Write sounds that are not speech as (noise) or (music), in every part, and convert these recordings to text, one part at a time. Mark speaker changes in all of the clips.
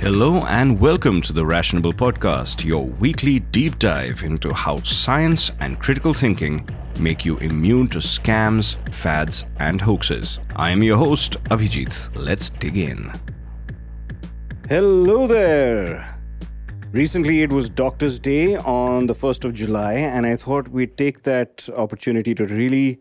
Speaker 1: Hello and welcome to the Rationable Podcast, your weekly deep dive into how science and critical thinking make you immune to scams, fads, and hoaxes. I am your host, Abhijit. Let's dig in. Hello there. Recently, it was Doctor's Day on the 1st of July, and I thought we'd take that opportunity to really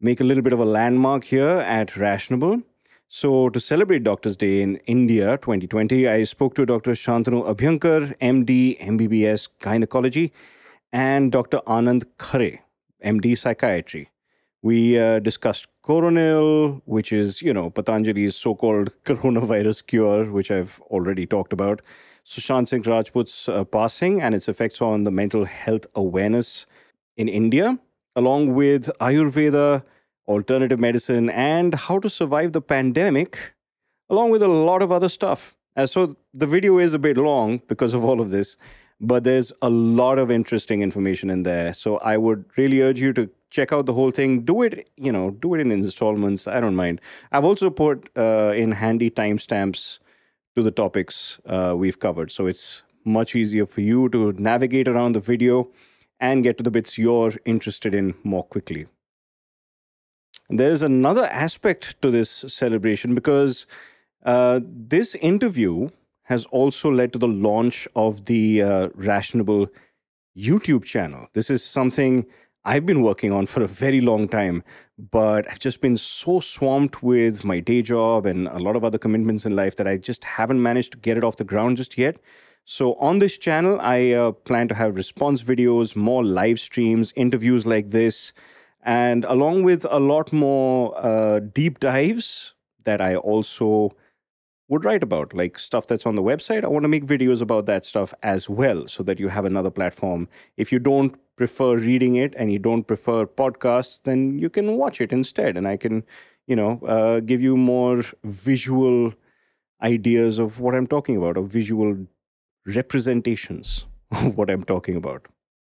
Speaker 1: make a little bit of a landmark here at Rationable. So, to celebrate Doctor's Day in India 2020, I spoke to Dr. Shantanu Abhyankar, MD, MBBS, Gynecology, and Dr. Anand Khare, MD, Psychiatry. We uh, discussed Coronil, which is, you know, Patanjali's so called (laughs) coronavirus cure, which I've already talked about, Sushant Singh Rajput's uh, passing and its effects on the mental health awareness in India, along with Ayurveda, alternative medicine, and how to survive the pandemic, along with a lot of other stuff. Uh, so the video is a bit long because of all of this, but there's a lot of interesting information in there. So I would really urge you to check out the whole thing. Do it, you know, do it in installments. I don't mind. I've also put uh, in handy timestamps to the topics uh, we've covered, so it's much easier for you to navigate around the video and get to the bits you're interested in more quickly. There is another aspect to this celebration because uh, this interview has also led to the launch of the uh, Rationable YouTube channel. This is something I've been working on for a very long time, but I've just been so swamped with my day job and a lot of other commitments in life that I just haven't managed to get it off the ground just yet. So, on this channel, I uh, plan to have response videos, more live streams, interviews like this, and along with a lot more uh, deep dives that I also would write about, like stuff that's on the website. I want to make videos about that stuff as well so that you have another platform. If you don't prefer reading it and you don't prefer podcasts, then you can watch it instead. And I can, you know, uh, give you more visual ideas of what I'm talking about, or visual representations (laughs) of what I'm talking about.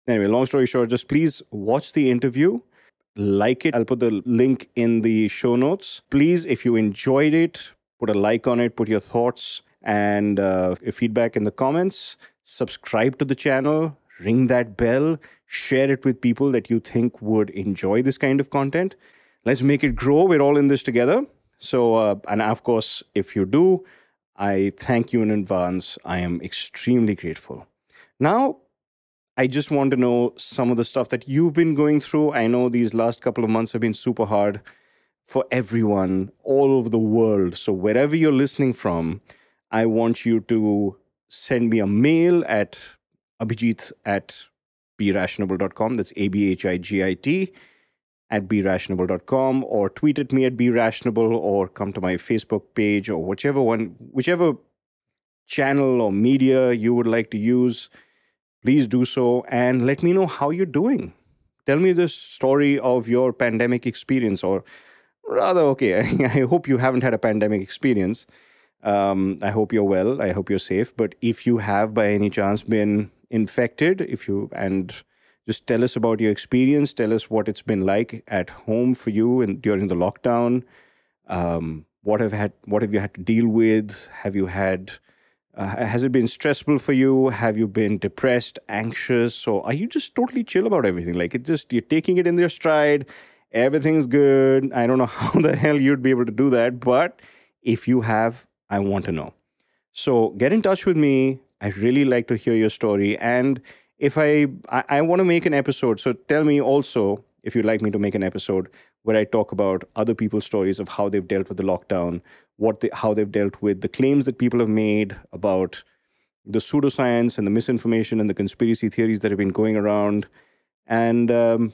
Speaker 1: Anyway, long story short, just please watch the interview like it. I'll put the link in the show notes. Please, if you enjoyed it, put a like on it, put your thoughts and uh, feedback in the comments. Subscribe to the channel, ring that bell, share it with people that you think would enjoy this kind of content. Let's make it grow. We're all in this together. So, uh, and of course, if you do, I thank you in advance. I am extremely grateful. Now, I just want to know some of the stuff that you've been going through. I know these last couple of months have been super hard for everyone all over the world. So, wherever you're listening from, I want you to send me a mail at abhijit at berationable.com. That's A B H I G I T at berationable.com or tweet at me at berationable or come to my Facebook page or whichever one, whichever channel or media you would like to use, please do so and let me know how you're doing. Tell me the story of your pandemic experience or rather okay. (laughs) I hope you haven't had a pandemic experience. Um, i hope you're well. I hope you're safe. But if you have by any chance been infected if you and just tell us about your experience. Tell us what it's been like at home for you and during the lockdown. Um, what have had what have you had to deal with? Have you had uh, has it been stressful for you? Have you been depressed anxious? Or are you just totally chill about everything? Like it just you're taking it in your stride everything's good. I don't know (laughs) how the hell you'd be able to do that, but if you have, I want to know. So get in touch with me. I'd really like to hear your story. And if I, I, I want to make an episode, so tell me also if you'd like me to make an episode where I talk about other people's stories of how they've dealt with the lockdown, what they, how they've dealt with the claims that people have made about the pseudoscience and the misinformation and the conspiracy theories that have been going around. And um,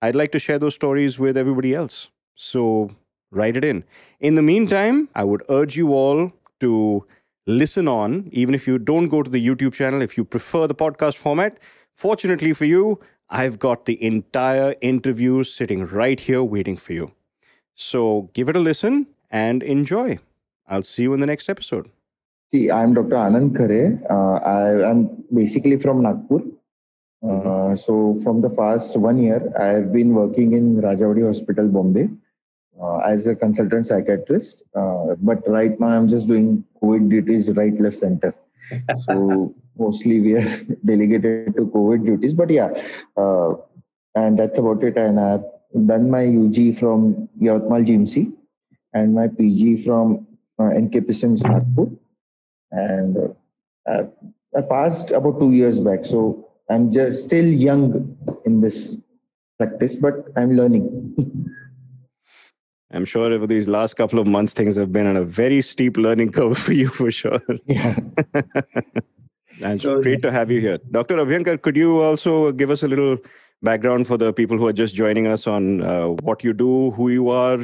Speaker 1: I'd like to share those stories with everybody else. So write it in. In the meantime, I would urge you all to listen on, even if you don't go to the YouTube channel, if you prefer the podcast format. Fortunately for you, I've got the entire interview sitting right here waiting for you. So give it a listen and enjoy. I'll see you in the next episode.
Speaker 2: See, I'm Dr. Anand Khare. Uh, I am basically from Nagpur. Uh, so, from the past one year, I've been working in Rajawadi Hospital, Bombay, uh, as a consultant psychiatrist. Uh, but right now, I'm just doing COVID duties right, left, center. (laughs) So, mostly we are (laughs) delegated to COVID duties. But yeah, uh, and that's about it. And I've done my UG from Yavatmal GMC and my PG from uh, NKPSM Nagpur and uh, I passed about two years back. So I'm just still young in this practice, but I'm learning.
Speaker 1: I'm sure over these last couple of months, things have been on a very steep learning curve for you, for sure.
Speaker 2: Yeah. (laughs)
Speaker 1: and it's great to have you here. Dr. Abhyankar, could you also give us a little background for the people who are just joining us on uh, what you do, who you are,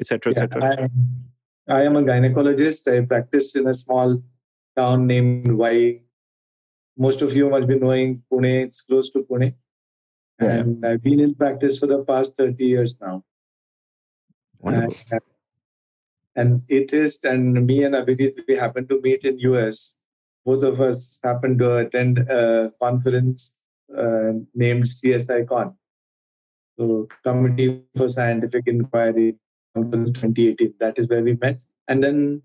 Speaker 1: etc., etc.?
Speaker 3: I am a gynecologist. I practice in a small town named Wai. Most of you must be knowing Pune. It's close to Pune. Yeah. And I've been in practice for the past 30 years now.
Speaker 1: Wonderful.
Speaker 3: And, and it is, and me and Abhijit, we happened to meet in US. Both of us happened to attend a conference uh, named CSICON. So Committee for Scientific Inquiry 2018. That is where we met. And then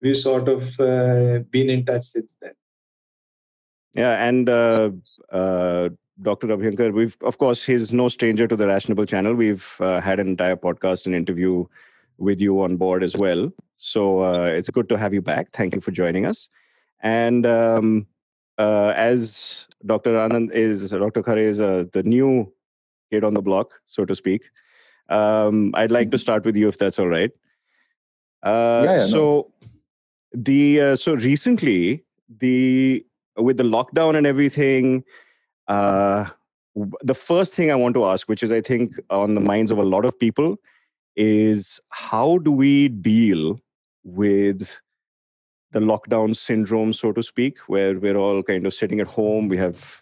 Speaker 3: we've sort of uh, been in touch since then.
Speaker 1: Yeah, and uh, uh, Dr. Abhyankar, we've, of course, he's no stranger to the Rationable channel. We've uh, had an entire podcast and interview with you on board as well. So uh, it's good to have you back. Thank you for joining us. And um, uh, as Dr. Anand is, Dr. Khare is the new kid on the block, so to speak. Um, I'd like to mm-hmm. start with you, if that's all right. Uh, yeah, yeah, so no. the uh, so recently the with the lockdown and everything, uh, the first thing I want to ask, which is I think on the minds of a lot of people, is how do we deal with the lockdown syndrome, so to speak, where we're all kind of sitting at home. We have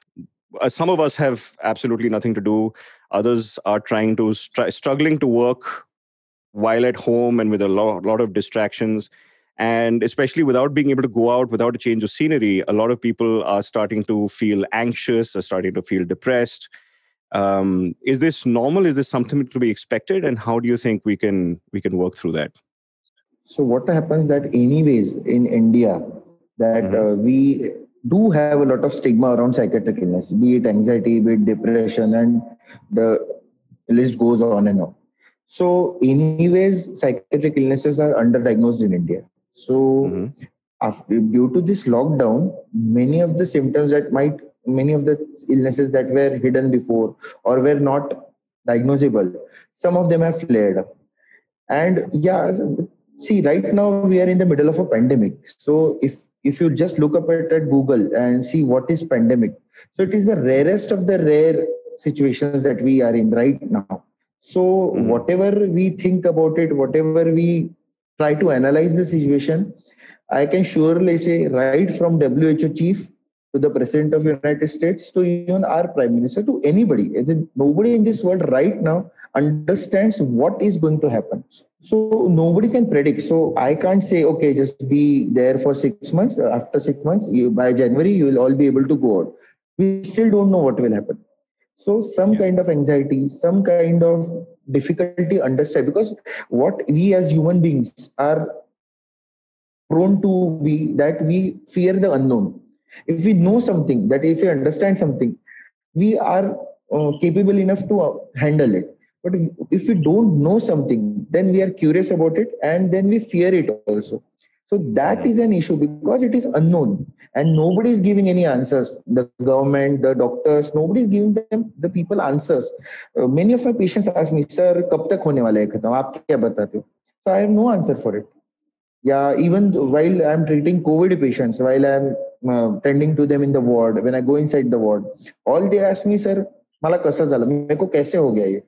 Speaker 1: uh, some of us have absolutely nothing to do others are trying to str- struggling to work while at home and with a lot, lot of distractions and especially without being able to go out without a change of scenery a lot of people are starting to feel anxious are starting to feel depressed um, is this normal is this something to be expected and how do you think we can we can work through that
Speaker 2: so what happens that anyways in india that mm-hmm. uh, we do have a lot of stigma around psychiatric illness, be it anxiety, be it depression, and the list goes on and on. So, anyways, psychiatric illnesses are underdiagnosed in India. So, mm-hmm. after, due to this lockdown, many of the symptoms that might, many of the illnesses that were hidden before or were not diagnosable, some of them have flared up. And yeah, see, right now we are in the middle of a pandemic. So, if if you just look up at, at google and see what is pandemic so it is the rarest of the rare situations that we are in right now so mm-hmm. whatever we think about it whatever we try to analyze the situation i can surely say right from who chief to the president of united states to even our prime minister to anybody nobody in this world right now understands what is going to happen so nobody can predict. So I can't say, okay, just be there for six months. After six months, you, by January, you will all be able to go out. We still don't know what will happen. So some yeah. kind of anxiety, some kind of difficulty understand because what we as human beings are prone to be that we fear the unknown. If we know something, that if we understand something, we are uh, capable enough to uh, handle it but if we don't know something, then we are curious about it and then we fear it also. So that is an issue because it is unknown and nobody is giving any answers. The government, the doctors, nobody is giving them the people answers. Uh, many of my patients ask me, "Sir, कब तक होने वाला है खत्म? आप क्या बताते हो?" So I have no answer for it. Yeah, even while I'm treating COVID patients, while I'm uh, tending to them in the ward, when I go inside the ward, all they ask me, "Sir, मला कसं झालं? मेरे को कैसे हो गया ये?"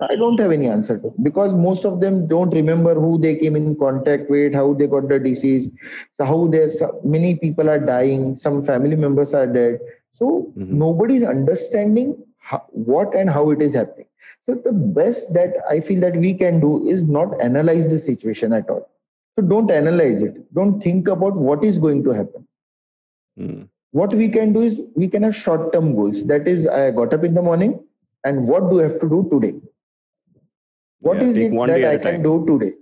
Speaker 2: I don't have any answer to because most of them don't remember who they came in contact with, how they got the disease, so how there's many people are dying, some family members are dead. So mm-hmm. nobody is understanding how, what and how it is happening. So the best that I feel that we can do is not analyze the situation at all. So don't analyze it. Don't think about what is going to happen. Mm. What we can do is we can have short-term goals. That is, I got up in the morning, and what do I have to do today? What yeah, is it that I can do today?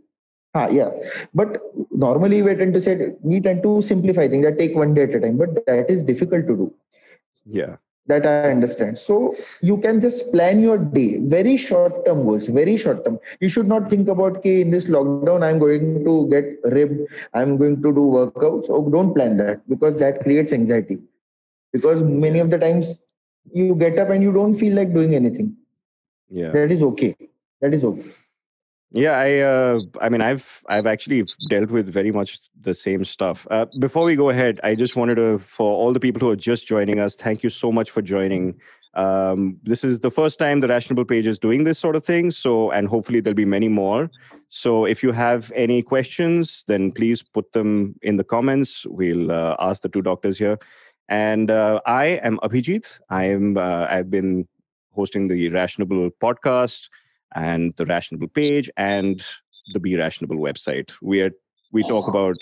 Speaker 2: Ah, yeah. But normally we tend to say we tend to simplify things that take one day at a time, but that is difficult to do.
Speaker 1: Yeah.
Speaker 2: That i understand. So you can just plan your day very short term goals very short term you should not think about okay in this lockdown i'm going to get ripped i'm going to do workouts. Oh don't plan that because that creates anxiety. Because many of the times you get up and you don't feel like doing anything.
Speaker 1: Yeah.
Speaker 2: That is okay that is okay
Speaker 1: yeah, I uh, I mean I've I've actually dealt with very much the same stuff. Uh, before we go ahead, I just wanted to for all the people who are just joining us, thank you so much for joining. Um, this is the first time the Rationable page is doing this sort of thing. So, and hopefully there'll be many more. So, if you have any questions, then please put them in the comments. We'll uh, ask the two doctors here. And uh, I am Abhijit. I am. Uh, I've been hosting the Rationable podcast and the Rationable page and the Be Rationable website. We are we talk about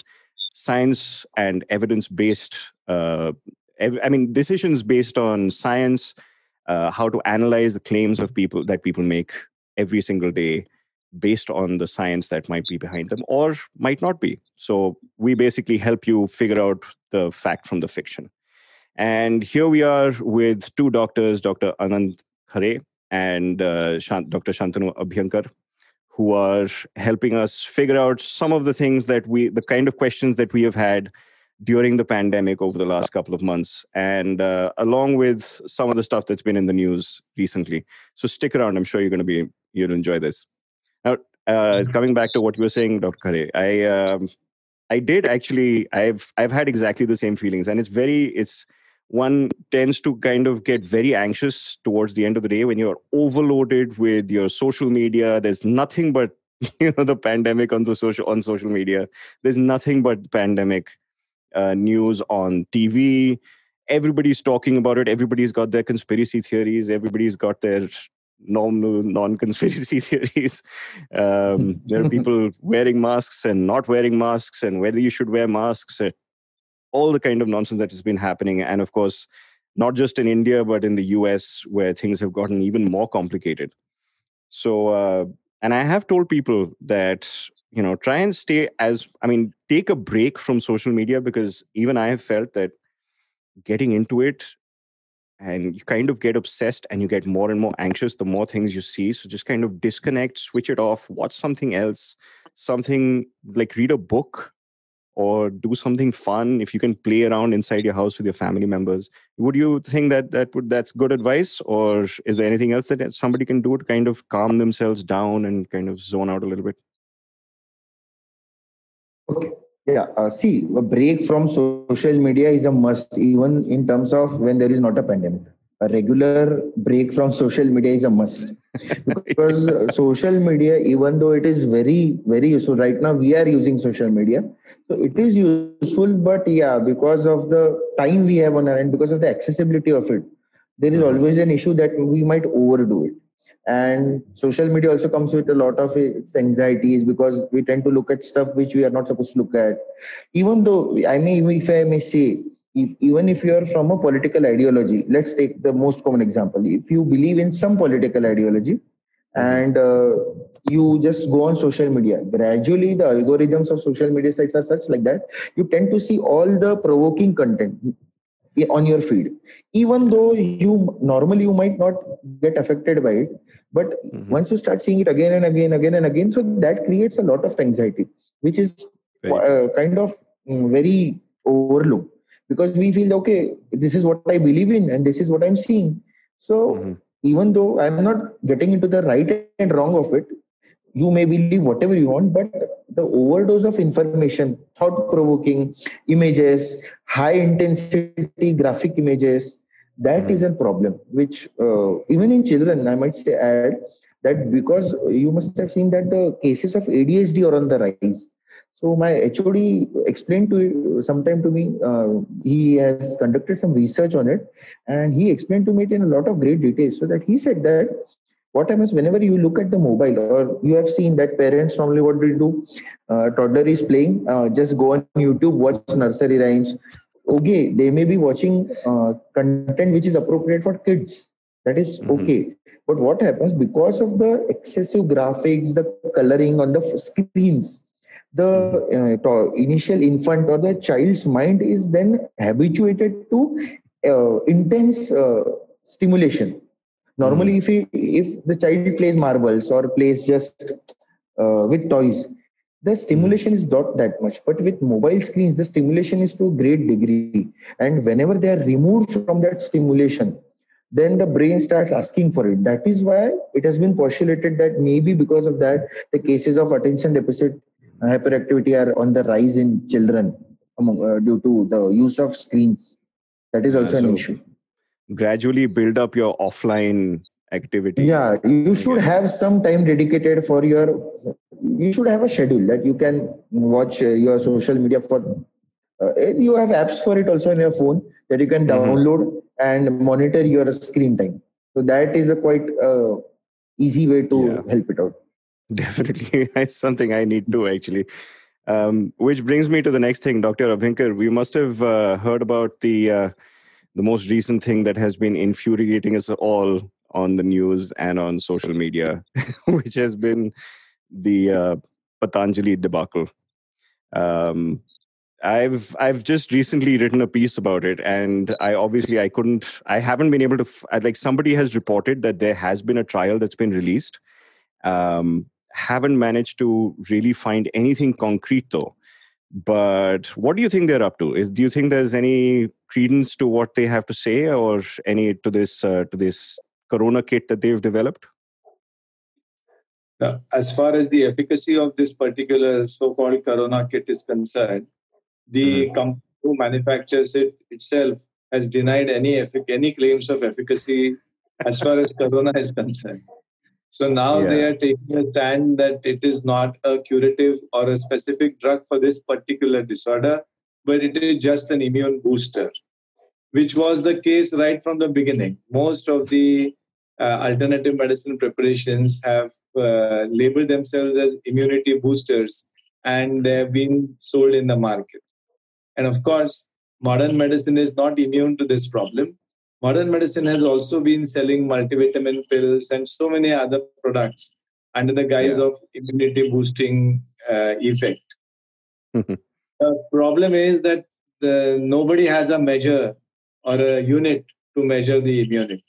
Speaker 1: science and evidence based. Uh, ev- I mean, decisions based on science. Uh, how to analyze the claims of people that people make every single day based on the science that might be behind them or might not be. So we basically help you figure out the fact from the fiction. And here we are with two doctors, Dr. Anand Khare and uh, Dr. Shantanu Abhyankar, who are helping us figure out some of the things that we, the kind of questions that we have had during the pandemic over the last couple of months, and uh, along with some of the stuff that's been in the news recently. So stick around. I'm sure you're going to be you'll enjoy this. Now, uh, mm-hmm. coming back to what you were saying, Dr. Khare, I um, I did actually. I've I've had exactly the same feelings, and it's very it's one tends to kind of get very anxious towards the end of the day when you're overloaded with your social media. There's nothing but (laughs) you know the pandemic on the social on social media. There's nothing but pandemic uh, news on tv everybody's talking about it. Everybody's got their conspiracy theories. Everybody's got their normal non-conspiracy (laughs) theories. Um, there are (laughs) people wearing masks and not wearing masks and whether you should wear masks all the kind of nonsense that has been happening. And of course, not just in India, but in the US, where things have gotten even more complicated. So, uh, and I have told people that, you know, try and stay as, I mean, take a break from social media because even I have felt that getting into it and you kind of get obsessed and you get more and more anxious the more things you see. So just kind of disconnect, switch it off, watch something else, something like read a book or do something fun. If you can play around inside your house with your family members would you think that that would that's good advice? Or is there anything else that somebody can do to kind of calm themselves down and kind of zone out a little bit?
Speaker 2: Okay. Yeah uh, see a break from social media is a must even in terms of when there is not a pandemic a regular break from social media is a must. (laughs) Because social media even though it is very very useful right now we are using social media. So it is useful but yeah because of the time we have on our end because of the accessibility of it there is mm-hmm. always an issue that we might overdo it. And social media also comes with a lot of its anxieties because we tend to look at stuff which we are not supposed to look at. Even though i mean if i may say if, even if you are from a political ideology, let's take the most common example. If you believe in some political ideology and uh, you just go on social media, gradually the algorithms of social media sites are such like that you tend to see all the provoking content on your feed even though you normally you might not get affected by it but mm-hmm. once you start seeing it again and again again and again so that creates a lot of anxiety which is uh, kind of um, very overlooked because we feel okay this is what i believe in and this is what i'm seeing so mm-hmm. even though i'm not getting into the right and wrong of it you may believe whatever you want but the overdose of information thought provoking images high intensity graphic images that mm-hmm. is a problem which uh, even in children i might say add that because you must have seen that the cases of adhd are on the rise so my HOD explained to sometime to me. Uh, he has conducted some research on it, and he explained to me it in a lot of great details. So that he said that what happens whenever you look at the mobile or you have seen that parents normally what they do uh, toddler is playing uh, just go on youtube watch nursery rhymes okay they may be watching uh, content which is appropriate for kids that is mm-hmm. okay but what happens because of the excessive graphics the coloring on the screens the uh, initial infant or the child's mind is then habituated to uh, intense uh, stimulation. Normally mm-hmm. if he, if the child plays marbles or plays just uh, with toys the stimulation is not that much. But with mobile screens the stimulation is to a great degree. And whenever they are removed from that stimulation then the brain starts asking for it. That is why it has been postulated that maybe because of that the cases of attention deficit hyperactivity are on the rise in children among, uh, due to the use of screens. That is also so an issue.
Speaker 1: gradually build up your offline activity.
Speaker 2: Yeah you should have some time dedicated for your you should have a schedule that you can watch uh, your social media for uh, you have apps for it also on your phone that you can mm-hmm. download and monitor your screen time. So that is a quite uh, easy way to yeah. help it out (laughs)
Speaker 1: definitely (laughs) it's something i need to actually um, which brings me to the next thing dr abhyankar we must have uh, heard about the uh, the most recent thing that has been infuriating us all on the news and on social media, (laughs) which has been the uh, Patanjali debacle. Um, I've I've just recently written a piece about it, and I obviously I couldn't I haven't been able to like somebody has reported that there has been a trial that's been released. Um, haven't managed to really find anything concrete though. But what do you think they're up to? Is do you think there's any credence to what they have to say, or any to this uh, to this corona kit that they've developed?
Speaker 3: as far as the efficacy of this particular so-called corona kit is concerned, the mm-hmm. company who manufactures it itself has denied any effic- any claims of efficacy as far as corona is concerned. So now yeah. they are taking a stand that it is not a curative or a specific drug for this particular disorder, but it is just an immune booster, which was the case right from the beginning. Most of the uh, alternative medicine preparations have uh, labeled themselves as immunity boosters and they have been sold in the market. And of course, modern medicine is not immune to this problem. Modern medicine has also been selling multivitamin pills and so many other products under the guise yeah. of immunity boosting uh, effect. the problem is that the, nobody has a measure or a unit to measure the immunity.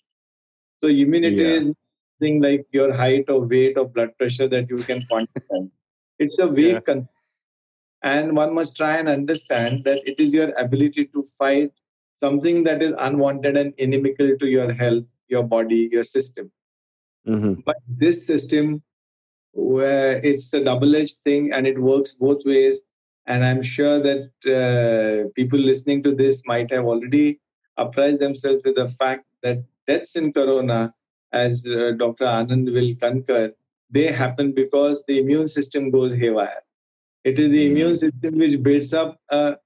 Speaker 3: So immunity yeah. is thing like your height or weight or blood pressure that you can quantify. (laughs) it's a vague yeah. concept. And one must try and understand that it is your ability to fight something that is unwanted and inimical to your health, your body, your system. Mm-hmm. But this system, where it's a double-edged thing and it works both ways, and I'm sure that uh, people listening to this might have already apprised themselves with the fact that deaths in corona, as uh, Dr. Anand will concur, they happen because the immune system goes haywire. It is the hmm. immune system which builds up a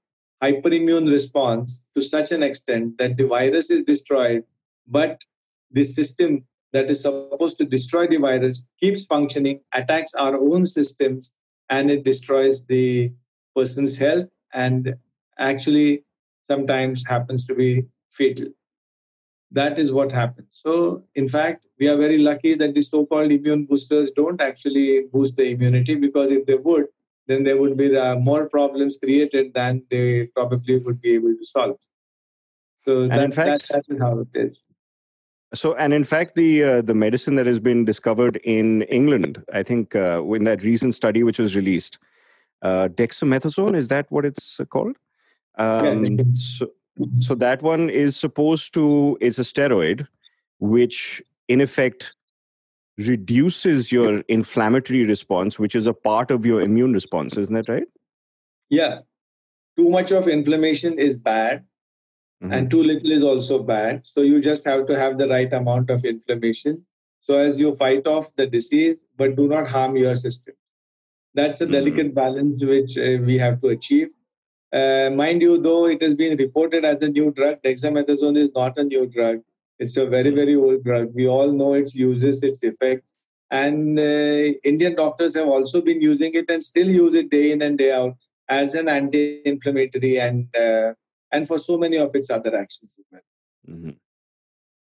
Speaker 3: hyperimmune response to such an extent that the virus is destroyed, but the system that is supposed to destroy the virus keeps functioning, attacks our own systems, and it destroys the person's health and actually sometimes happens to be fatal. That is what happens. So, in fact, we are very lucky that the so called immune boosters don't actually boost the immunity because if they would, then there would be more problems created than they probably would be able to solve. So, that, fact, that, that is how it is.
Speaker 1: So, and in fact, the uh, the medicine that has been discovered in England, I think, uh, in that recent study which was released, uh, dexamethasone is that what it's called? Um, yeah, so, so that one is supposed to is a steroid, which in effect reduces your inflammatory response, which is a part of your immune response. Isn't that right?
Speaker 3: Yeah. Too much of inflammation is bad, mm-hmm. and too little is also bad. So you just have to have the right amount of inflammation. So as you fight off the disease, but do not harm your system. That's a mm-hmm. delicate balance which uh, we have to achieve. Uh, mind you, though it has been reported as a new drug, dexamethasone is not a new drug. It's a very, very old drug. We all know its uses, its effects. And uh, Indian doctors have also been using it and still use it day in and day out as an anti-inflammatory and uh, and for so many of its other actions as well.
Speaker 1: Mm-hmm.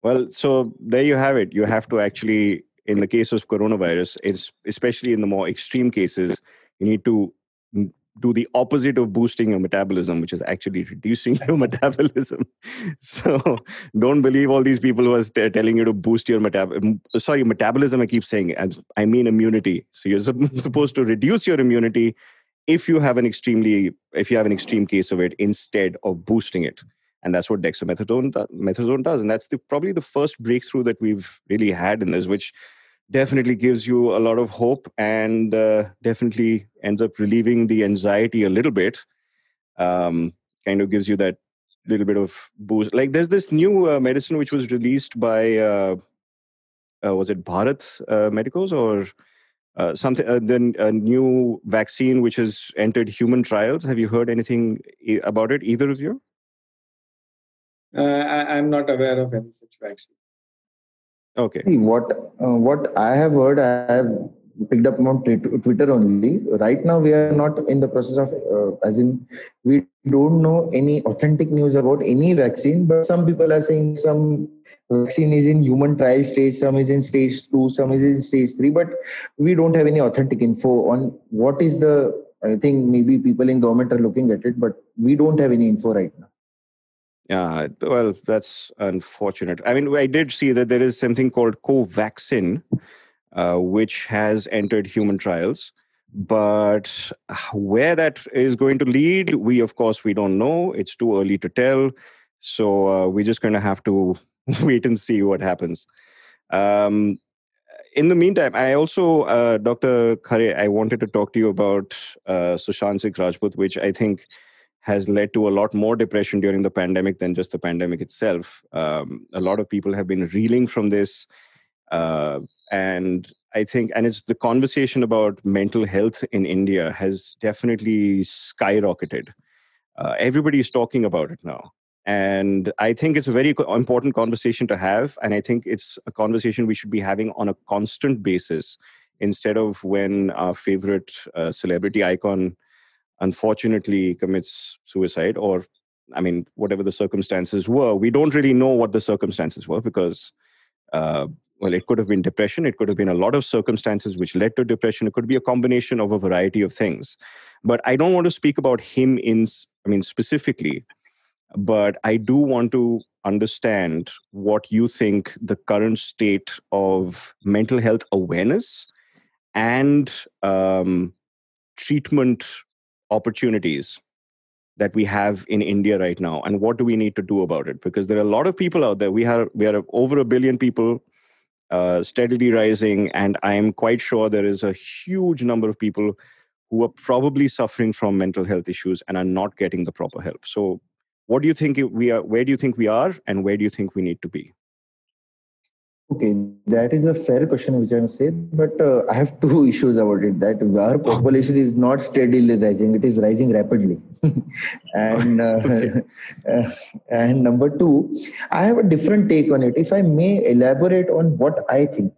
Speaker 1: Well, so there you have it. You have to actually, in the case of coronavirus, especially in the more extreme cases, you need to do the opposite of boosting your metabolism, which is actually reducing (laughs) your metabolism. So don't believe all these people who are telling you to boost your metabolism. Sorry, metabolism. I keep saying I mean immunity. So you're (laughs) supposed to reduce your immunity if you have an extremely if you have an extreme case of it instead of boosting it and that's what dexamethasone methazone does and that's the, probably the first breakthrough that we've really had in this which definitely gives you a lot of hope and uh, definitely ends up relieving the anxiety a little bit. Um, kind of gives you that little bit of boost. Like there's this new uh, medicine which was released by uh, uh was it bharat uh, medicos or uh, something then a new vaccine which has entered human trials. Have you heard anything about it either of you?
Speaker 3: I, am not aware of any such vaccine
Speaker 1: okay
Speaker 2: what uh, what i have heard i have picked up on Twitter only. Right now, we are not in the process of, uh, as in, we don't know any authentic news about any vaccine. But some people are saying some vaccine is in human trial stage, some is in stage two, some is in stage three. But we don't have any authentic info on what is the. I think maybe people in government are looking at it, but we don't have any info right now.
Speaker 1: Yeah, well, that's unfortunate. I mean, I did see that there is something called Covaxin, uh, which has entered human trials. But where that is going to lead, we of course we don't know. It's too early to tell. So uh, we're just going to have to (laughs) wait and see what happens. Um, in the meantime, I also, uh, Dr. Khare, I wanted to talk to you about uh, Sushant Singh Rajput, which I think has led to a lot more depression during the pandemic than just the pandemic itself. Um, a lot of people have been reeling from this. Uh, and i think and it's the conversation about mental health in india has definitely skyrocketed uh, is talking about it now and i think it's a very important conversation to have and i think it's a conversation we should be having on a constant basis instead of when our favorite uh, celebrity icon unfortunately commits suicide or i mean whatever the circumstances were we don't really know what the circumstances were because uh, well, it could have been depression. It could have been a lot of circumstances which led to depression. It could be a combination of a variety of things. But I don't want to speak about him in, I mean, specifically, but I do want to understand what you think the current state of mental health awareness and um, treatment opportunities that we have in India right now, and what do we need to do about it? Because there are a lot of people out there. We have we are over a billion people uh, steadily rising. And I'm quite sure there is a huge number of people who are probably suffering from mental health issues and are not getting the proper help. So, what do you think we are? Where do you think we are, and where do you think we need to be?
Speaker 2: Okay, that is a fair question, which I'm saying, but uh, I have two (laughs) issues about it. That our population is not steadily rising; it is rising rapidly. (laughs) and uh, (laughs) okay. uh, and number two, I have a different take on it. If I may elaborate on what I think.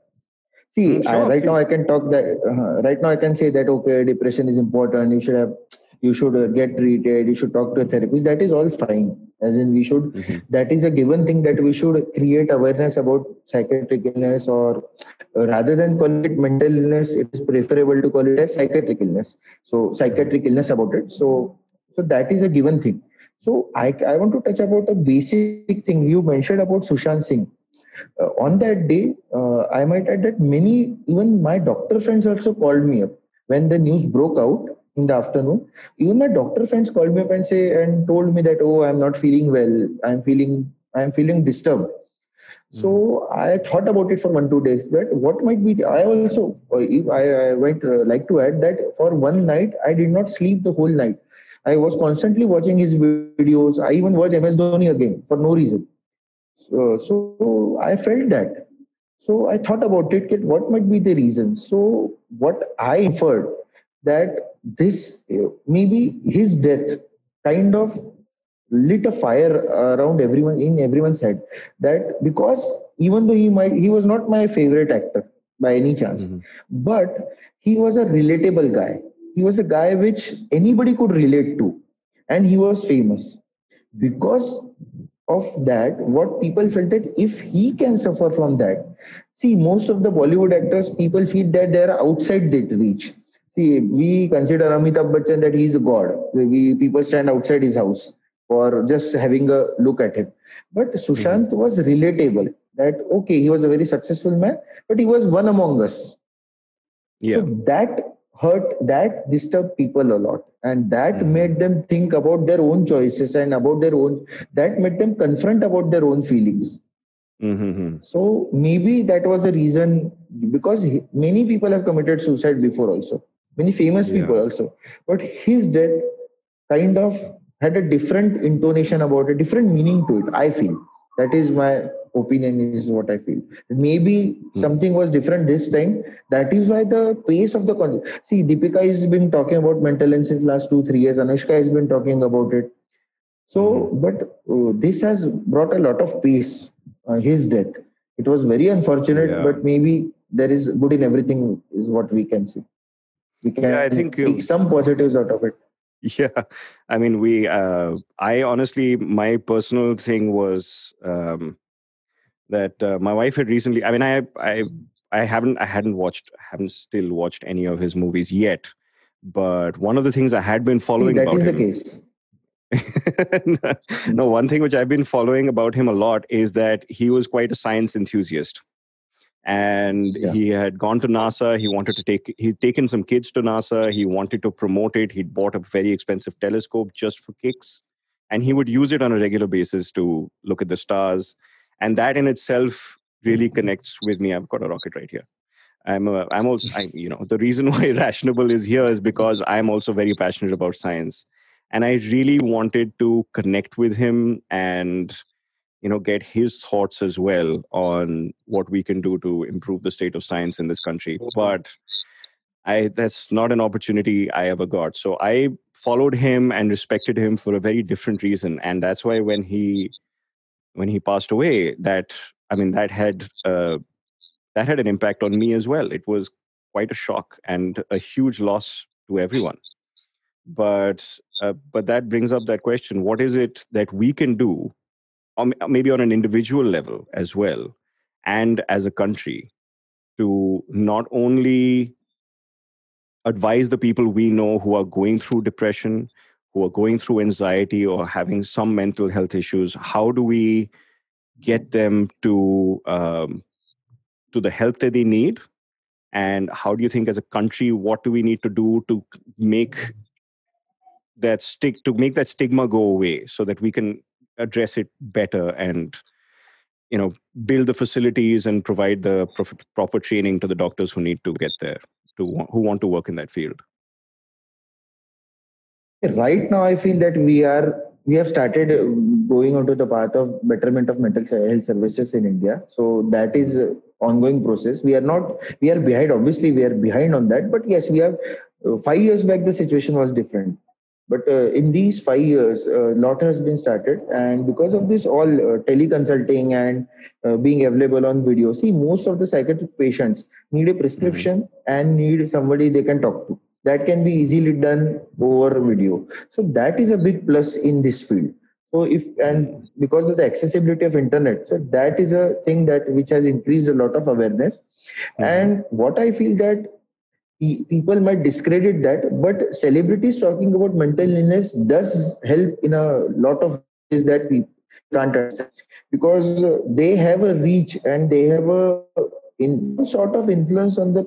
Speaker 2: See, mm, sure, I, right please. now I can talk that. Uh, right now I can say that okay, depression is important. You should have you should uh, get treated you should talk to a therapist. That is all fine. As in we should mm-hmm. that is a given thing that we should create awareness about psychiatric illness or uh, rather than call it mental illness it is preferable to call it as psychiatric illness. So psychiatric illness about it. So so that is a given thing. So i, I want to touch about a basic thing. You mentioned about sushant singh. Uh, on that day uh, i might add that many even my doctor friends also called me up. When the news broke out in the afternoon. Even my doctor friends called me up and say and told me that oh I'm not feeling well. I'm feeling I'm feeling disturbed. Mm-hmm. So I thought about it for one two days. That what might be. I also I, I went uh, like to add that for one night I did not sleep the whole night. I was constantly watching his videos. I even watched MS Dhoni again for no reason. So, so I felt that. So I thought about it. What might be the reason? So what I inferred that this maybe his death kind of lit a fire around everyone in everyone's head that because even though he might he was not my favorite actor by any chance mm-hmm. but he was a relatable guy. He was a guy which anybody could relate to and he was famous. Because of that what people felt that if he can suffer from that see most of the bollywood actors people feel that they are outside that reach see we consider amitabh bachchan that he is a god. We people stand outside his house for just having a look at him. But sushant mm-hmm. was relatable that okay he was a very successful man but he was one among us. Yeah. so that hurt that disturbed people a lot. And that mm-hmm. made them think about their own choices and about their own that made them confront about their own feelings. Mm-hmm. so maybe that was the reason because many people have committed suicide before also many famous yeah. people also but his death kind of had a different intonation about a different meaning to it i feel that is my opinion is what I feel. Maybe mm. something was different this time. That is why the pace of the con- see Deepika has been talking about mental illness since last two three years. Anushka has been talking about it. So, mm-hmm. but uh, this has brought a lot of peace. Uh, his death. It was very unfortunate, yeah. but maybe there is good in everything. Is what we can see. We can yeah, I think take some positives out of it. (laughs)
Speaker 1: Yeah, I mean, we. Uh, I honestly, my personal thing was. Um, that uh, my wife had recently. I mean, I I I haven't I hadn't watched haven't still watched any of his movies yet, but one of the things I had been following
Speaker 2: that
Speaker 1: about
Speaker 2: is
Speaker 1: him,
Speaker 2: the case. (laughs)
Speaker 1: no, one thing which I've been following about him a lot is that he was quite a science enthusiast. And yeah. he had gone to NASA. He wanted to take, he'd taken some kids to NASA. He wanted to promote it. He'd bought a very expensive telescope just for kicks. And he would use it on a regular basis to look at the stars and that in itself really connects with me i've got a rocket right here i'm a, i'm also I, you know the reason (laughs) why rationable is here is because i'm also very passionate about science and i really wanted to connect with him and you know get his thoughts as well on what we can do to improve the state of science in this country. But i that's not an opportunity i ever got. So i followed him and respected him for a very different reason. And that's why when he when he passed away that i mean that had uh, that had an impact on me as well. It was quite a shock and a huge loss to everyone. But uh, but that brings up that question what is it that we can do or maybe on an individual level as well and as a country to not only advise the people we know who are going through depression who are going through anxiety or having some mental health issues how do we get them to um, to the help that they need? And how do you think as a country what do we need to do to make that stick to make that stigma go away so that we can address it better and you know build the facilities and provide the proper training to the doctors who need to get there to who want to work in that field.
Speaker 2: Right now i feel that we are we have started going onto the path of betterment of mental health services in india. So that is ongoing process. We are not we are behind. Obviously we are behind on that. But yes we have uh, 5 years back the situation was different but uh, in these 5 years a uh, lot has been started. And because of this all uh, teleconsulting and uh, being available on video see most of the psychiatric patients need a prescription mm-hmm. and need somebody they can talk to. That can be easily done over video. So that is a big plus in this field. So if and because of the accessibility of internet so that is a thing that which has increased a lot of awareness. Mm-hmm. and what i feel that people might discredit that but celebrities talking about mental illness does help in a lot of ways that we can't understand because they have a reach and they have a in sort of influence on the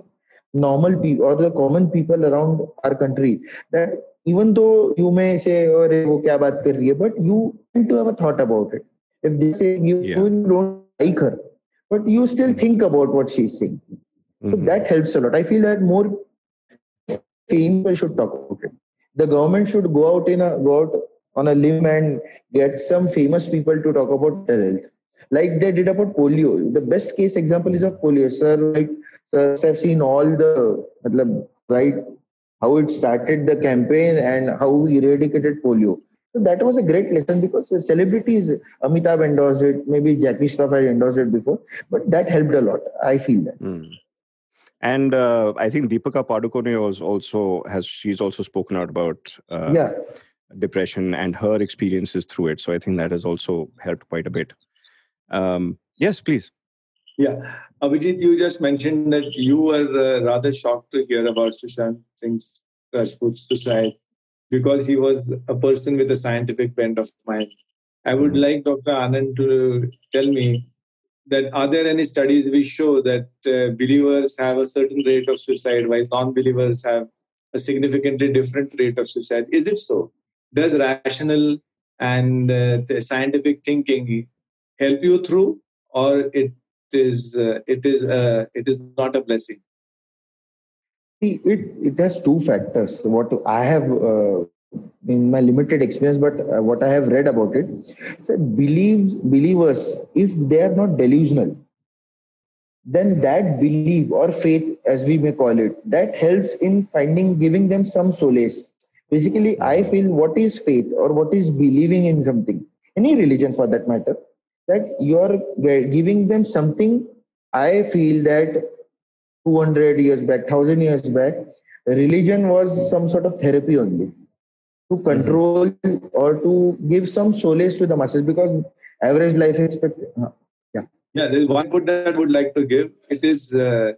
Speaker 2: normal people or the common people around our country that even though you may say oh wo kya baat kar rahi hai but you tend to have a thought about it if they say you, yeah. don't like her but you still think about what she's saying mm-hmm. that helps a lot i feel that more people should talk about it the government should go out in a go out on a limb and get some famous people to talk about their health like they did about polio the best case example is of polio sir like so I've seen all the, right, how it started the campaign and how we eradicated polio. So that was a great lesson because the celebrities, Amitabh endorsed it, maybe Jackie Shroff had endorsed it before, but that helped a lot. I feel that.
Speaker 1: Mm. And uh, I think Deepika Padukone was also has she's also spoken out about uh,
Speaker 2: yeah
Speaker 1: depression and her experiences through it. So I think that has also helped quite a bit. Um, yes, please.
Speaker 3: Yeah, Abhijit, you just mentioned that you were uh, rather shocked to hear about Sushant Singh's Rajput's suicide because he was a person with a scientific bent of mind. I would mm-hmm. like Dr. Anand to tell me that are there any studies which show that uh, believers have a certain rate of suicide while non-believers have a significantly different rate of suicide? Is it so? Does rational and uh, scientific thinking help you through, or it is uh, it is uh, it is not a blessing?
Speaker 2: It, it has two factors. What I have uh, in my limited experience, but uh, what I have read about it, so believes believers, if they are not delusional, then that belief or faith, as we may call it, that helps in finding, giving them some solace. Basically, I feel what is faith or what is believing in something, any religion for that matter, that you're giving them something. I feel that 200 years back, 1000 years back, religion was some sort of therapy only to mm-hmm. control or to give some solace to the masses because average life expectancy. Uh,
Speaker 3: yeah. Yeah, there's one put that I would like to give. It is uh,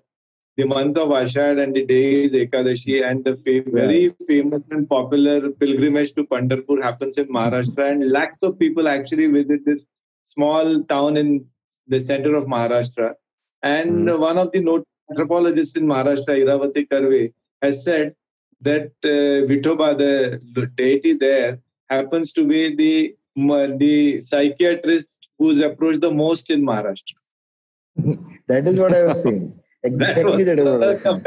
Speaker 3: the month of Ashad and the day is Ekadashi, and the very famous and popular pilgrimage to Pandharpur happens in Maharashtra, and lakhs of people actually visit this small town in the center of Maharashtra. And mm. one of the note anthropologists in Maharashtra, Iravati Karve, has said that uh, Vithoba, the deity there, happens to be the the psychiatrist who's approached the most in Maharashtra. (laughs)
Speaker 2: that is what I was saying. Exactly that, that is what I was saying.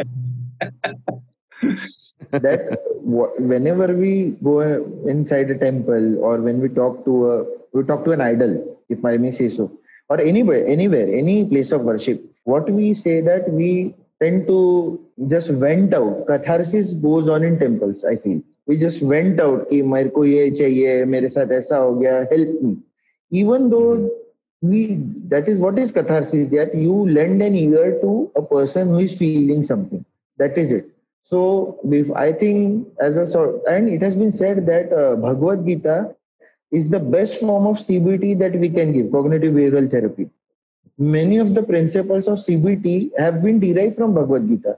Speaker 2: (laughs) that whenever we go inside a temple or when we talk to a we talk to an idol, if I may say so, or anywhere, anywhere, any place of worship, what we say that we tend to just vent out. Catharsis goes on in temples, I feel. We just went out कि मेरे को ये चाहिए मेरे साथ ऐसा हो गया help me. Even though we that is what is catharsis that you lend an ear to a person who is feeling something. That is it. So I think as a sort and it has been said that uh, Bhagavad Gita is the best form of CBT that we can give, cognitive behavioral therapy many of the principles of CBT have been derived from Bhagavad Gita.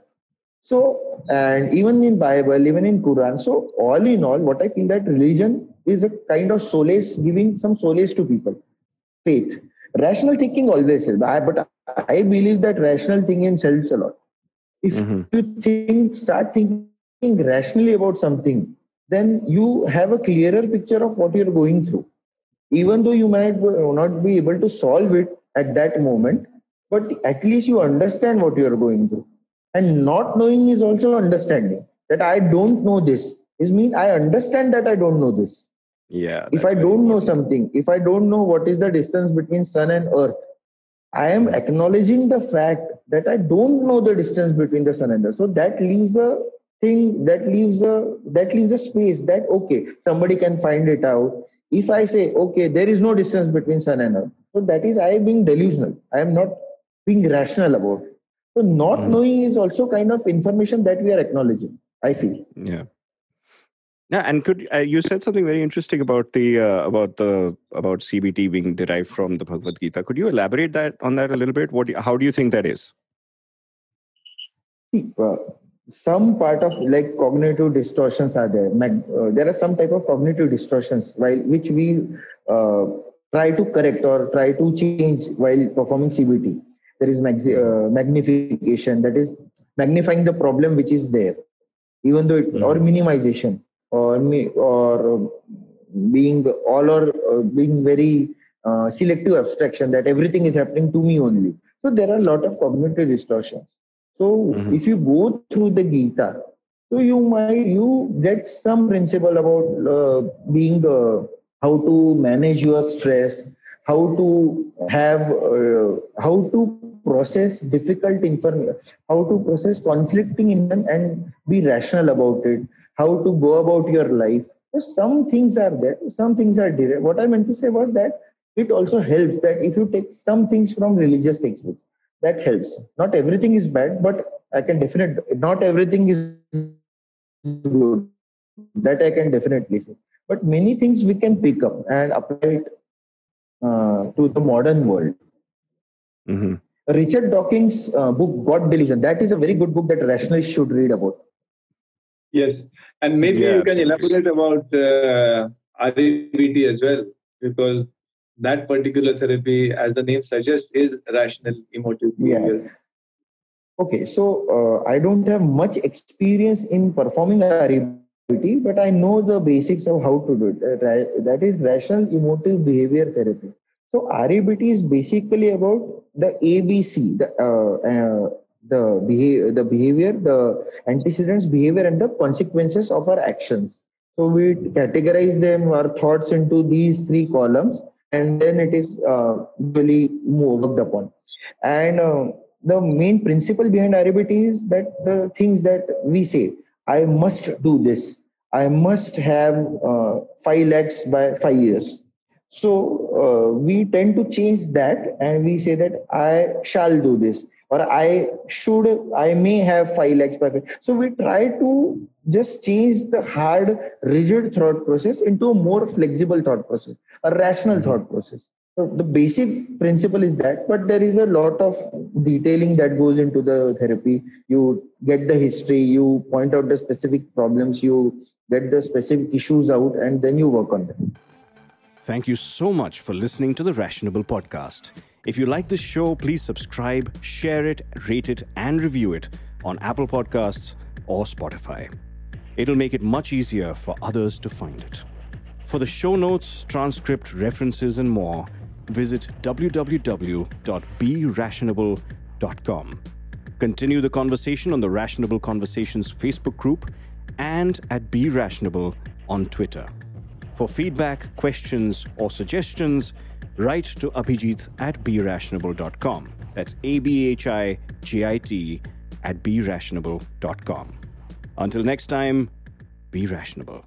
Speaker 2: So, and even in Bible, even in Quran. So, all in all, what I feel that religion is a kind of solace, giving some solace to people. Faith, rational thinking always is, but I believe that rational thinking helps a lot. If mm-hmm. you think, start thinking rationally about something, then you have a clearer picture of what you're going through. Even though you might not be able to solve it, at that moment, but at least you understand what you are going through. And not knowing is also understanding that I don't know this. Is mean I understand that I don't know this.
Speaker 1: Yeah.
Speaker 2: If I don't know something, if I don't know what is the distance between sun and earth, I am acknowledging the fact that I don't know the distance between the sun and earth. So that leaves a thing that leaves a that leaves a space that okay, somebody can find it out. If I say, okay, there is no distance between sun and earth, so that is I being delusional. I am not being rational about it. So not mm. knowing is also kind of information that we are acknowledging. I feel.
Speaker 1: Yeah. Yeah, and could uh, you said something very interesting about the uh, about the about CBT being derived from the Bhagavad Gita? Could you elaborate that on that a little bit? What how do you think that is?
Speaker 2: Uh, some part of like cognitive distortions are there. Uh, there are some type of cognitive distortions while which we uh, try to correct or try to change while performing CBT. There is uh, magnification, that is magnifying the problem which is there, even though it, mm-hmm. or minimization or or being all or uh, being very uh, selective abstraction that everything is happening to me only. So there are a lot of cognitive distortions. So mm-hmm. if you go through the Gita, so you might you get some principle about uh, being uh, how to manage your stress, how to have, uh, how to process difficult information, how to process conflicting information and be rational about it, how to go about your life. So some things are there, some things are direct. What I meant to say was that it also helps that if you take some things from religious textbooks, that helps. Not everything is bad, but I can definitely not everything is good. That I can definitely say. But many things we can pick up and apply it uh, to the modern world.
Speaker 1: Mm-hmm.
Speaker 2: Richard Dawkins' uh, book God Delusion. That is a very good book that rationalists should read about.
Speaker 3: Yes, and maybe
Speaker 1: Yeah,
Speaker 3: you can
Speaker 1: absolutely.
Speaker 3: elaborate about uh, REBT as well, because that particular therapy, as the name suggests, is rational emotive
Speaker 2: Yeah. Okay, so uh, I don't have much experience in performing REBT, but I know the basics of how to do it. Uh, That is rational emotive behavior therapy. So REBT is basically about the ABC, the uh, uh, the behavior, the behavior, the antecedents, behavior, and the consequences of our actions. So we categorize them our thoughts into these three columns, and then it is uh, usually worked upon. And uh, the main principle behind RBT is that the things that we say, I must do this, I must have uh, 5 lakhs by 5 years. So uh, we tend to change that and we say that I shall do this or I should, I may have 5 lakhs by 5. So we try to just change the hard, rigid thought process into a more flexible thought process, a rational thought process. The basic principle is that, but there is a lot of detailing that goes into the therapy. You get the history, you point out the specific problems, you get the specific issues out, and then you work on them.
Speaker 1: Thank you so much for listening to the Rationable podcast. If you like this show, please subscribe, share it, rate it, and review it on Apple Podcasts or Spotify. It'll make it much easier for others to find it. For the show notes, transcript, references, and more, visit www.berationable.com. Continue the conversation on the Rationable Conversations Facebook group and at Be Rationable on Twitter. For feedback, questions, or suggestions, write to Abhijit at berationable.com. That's A B H I J I T at berationable.com. Until next time, be rationable.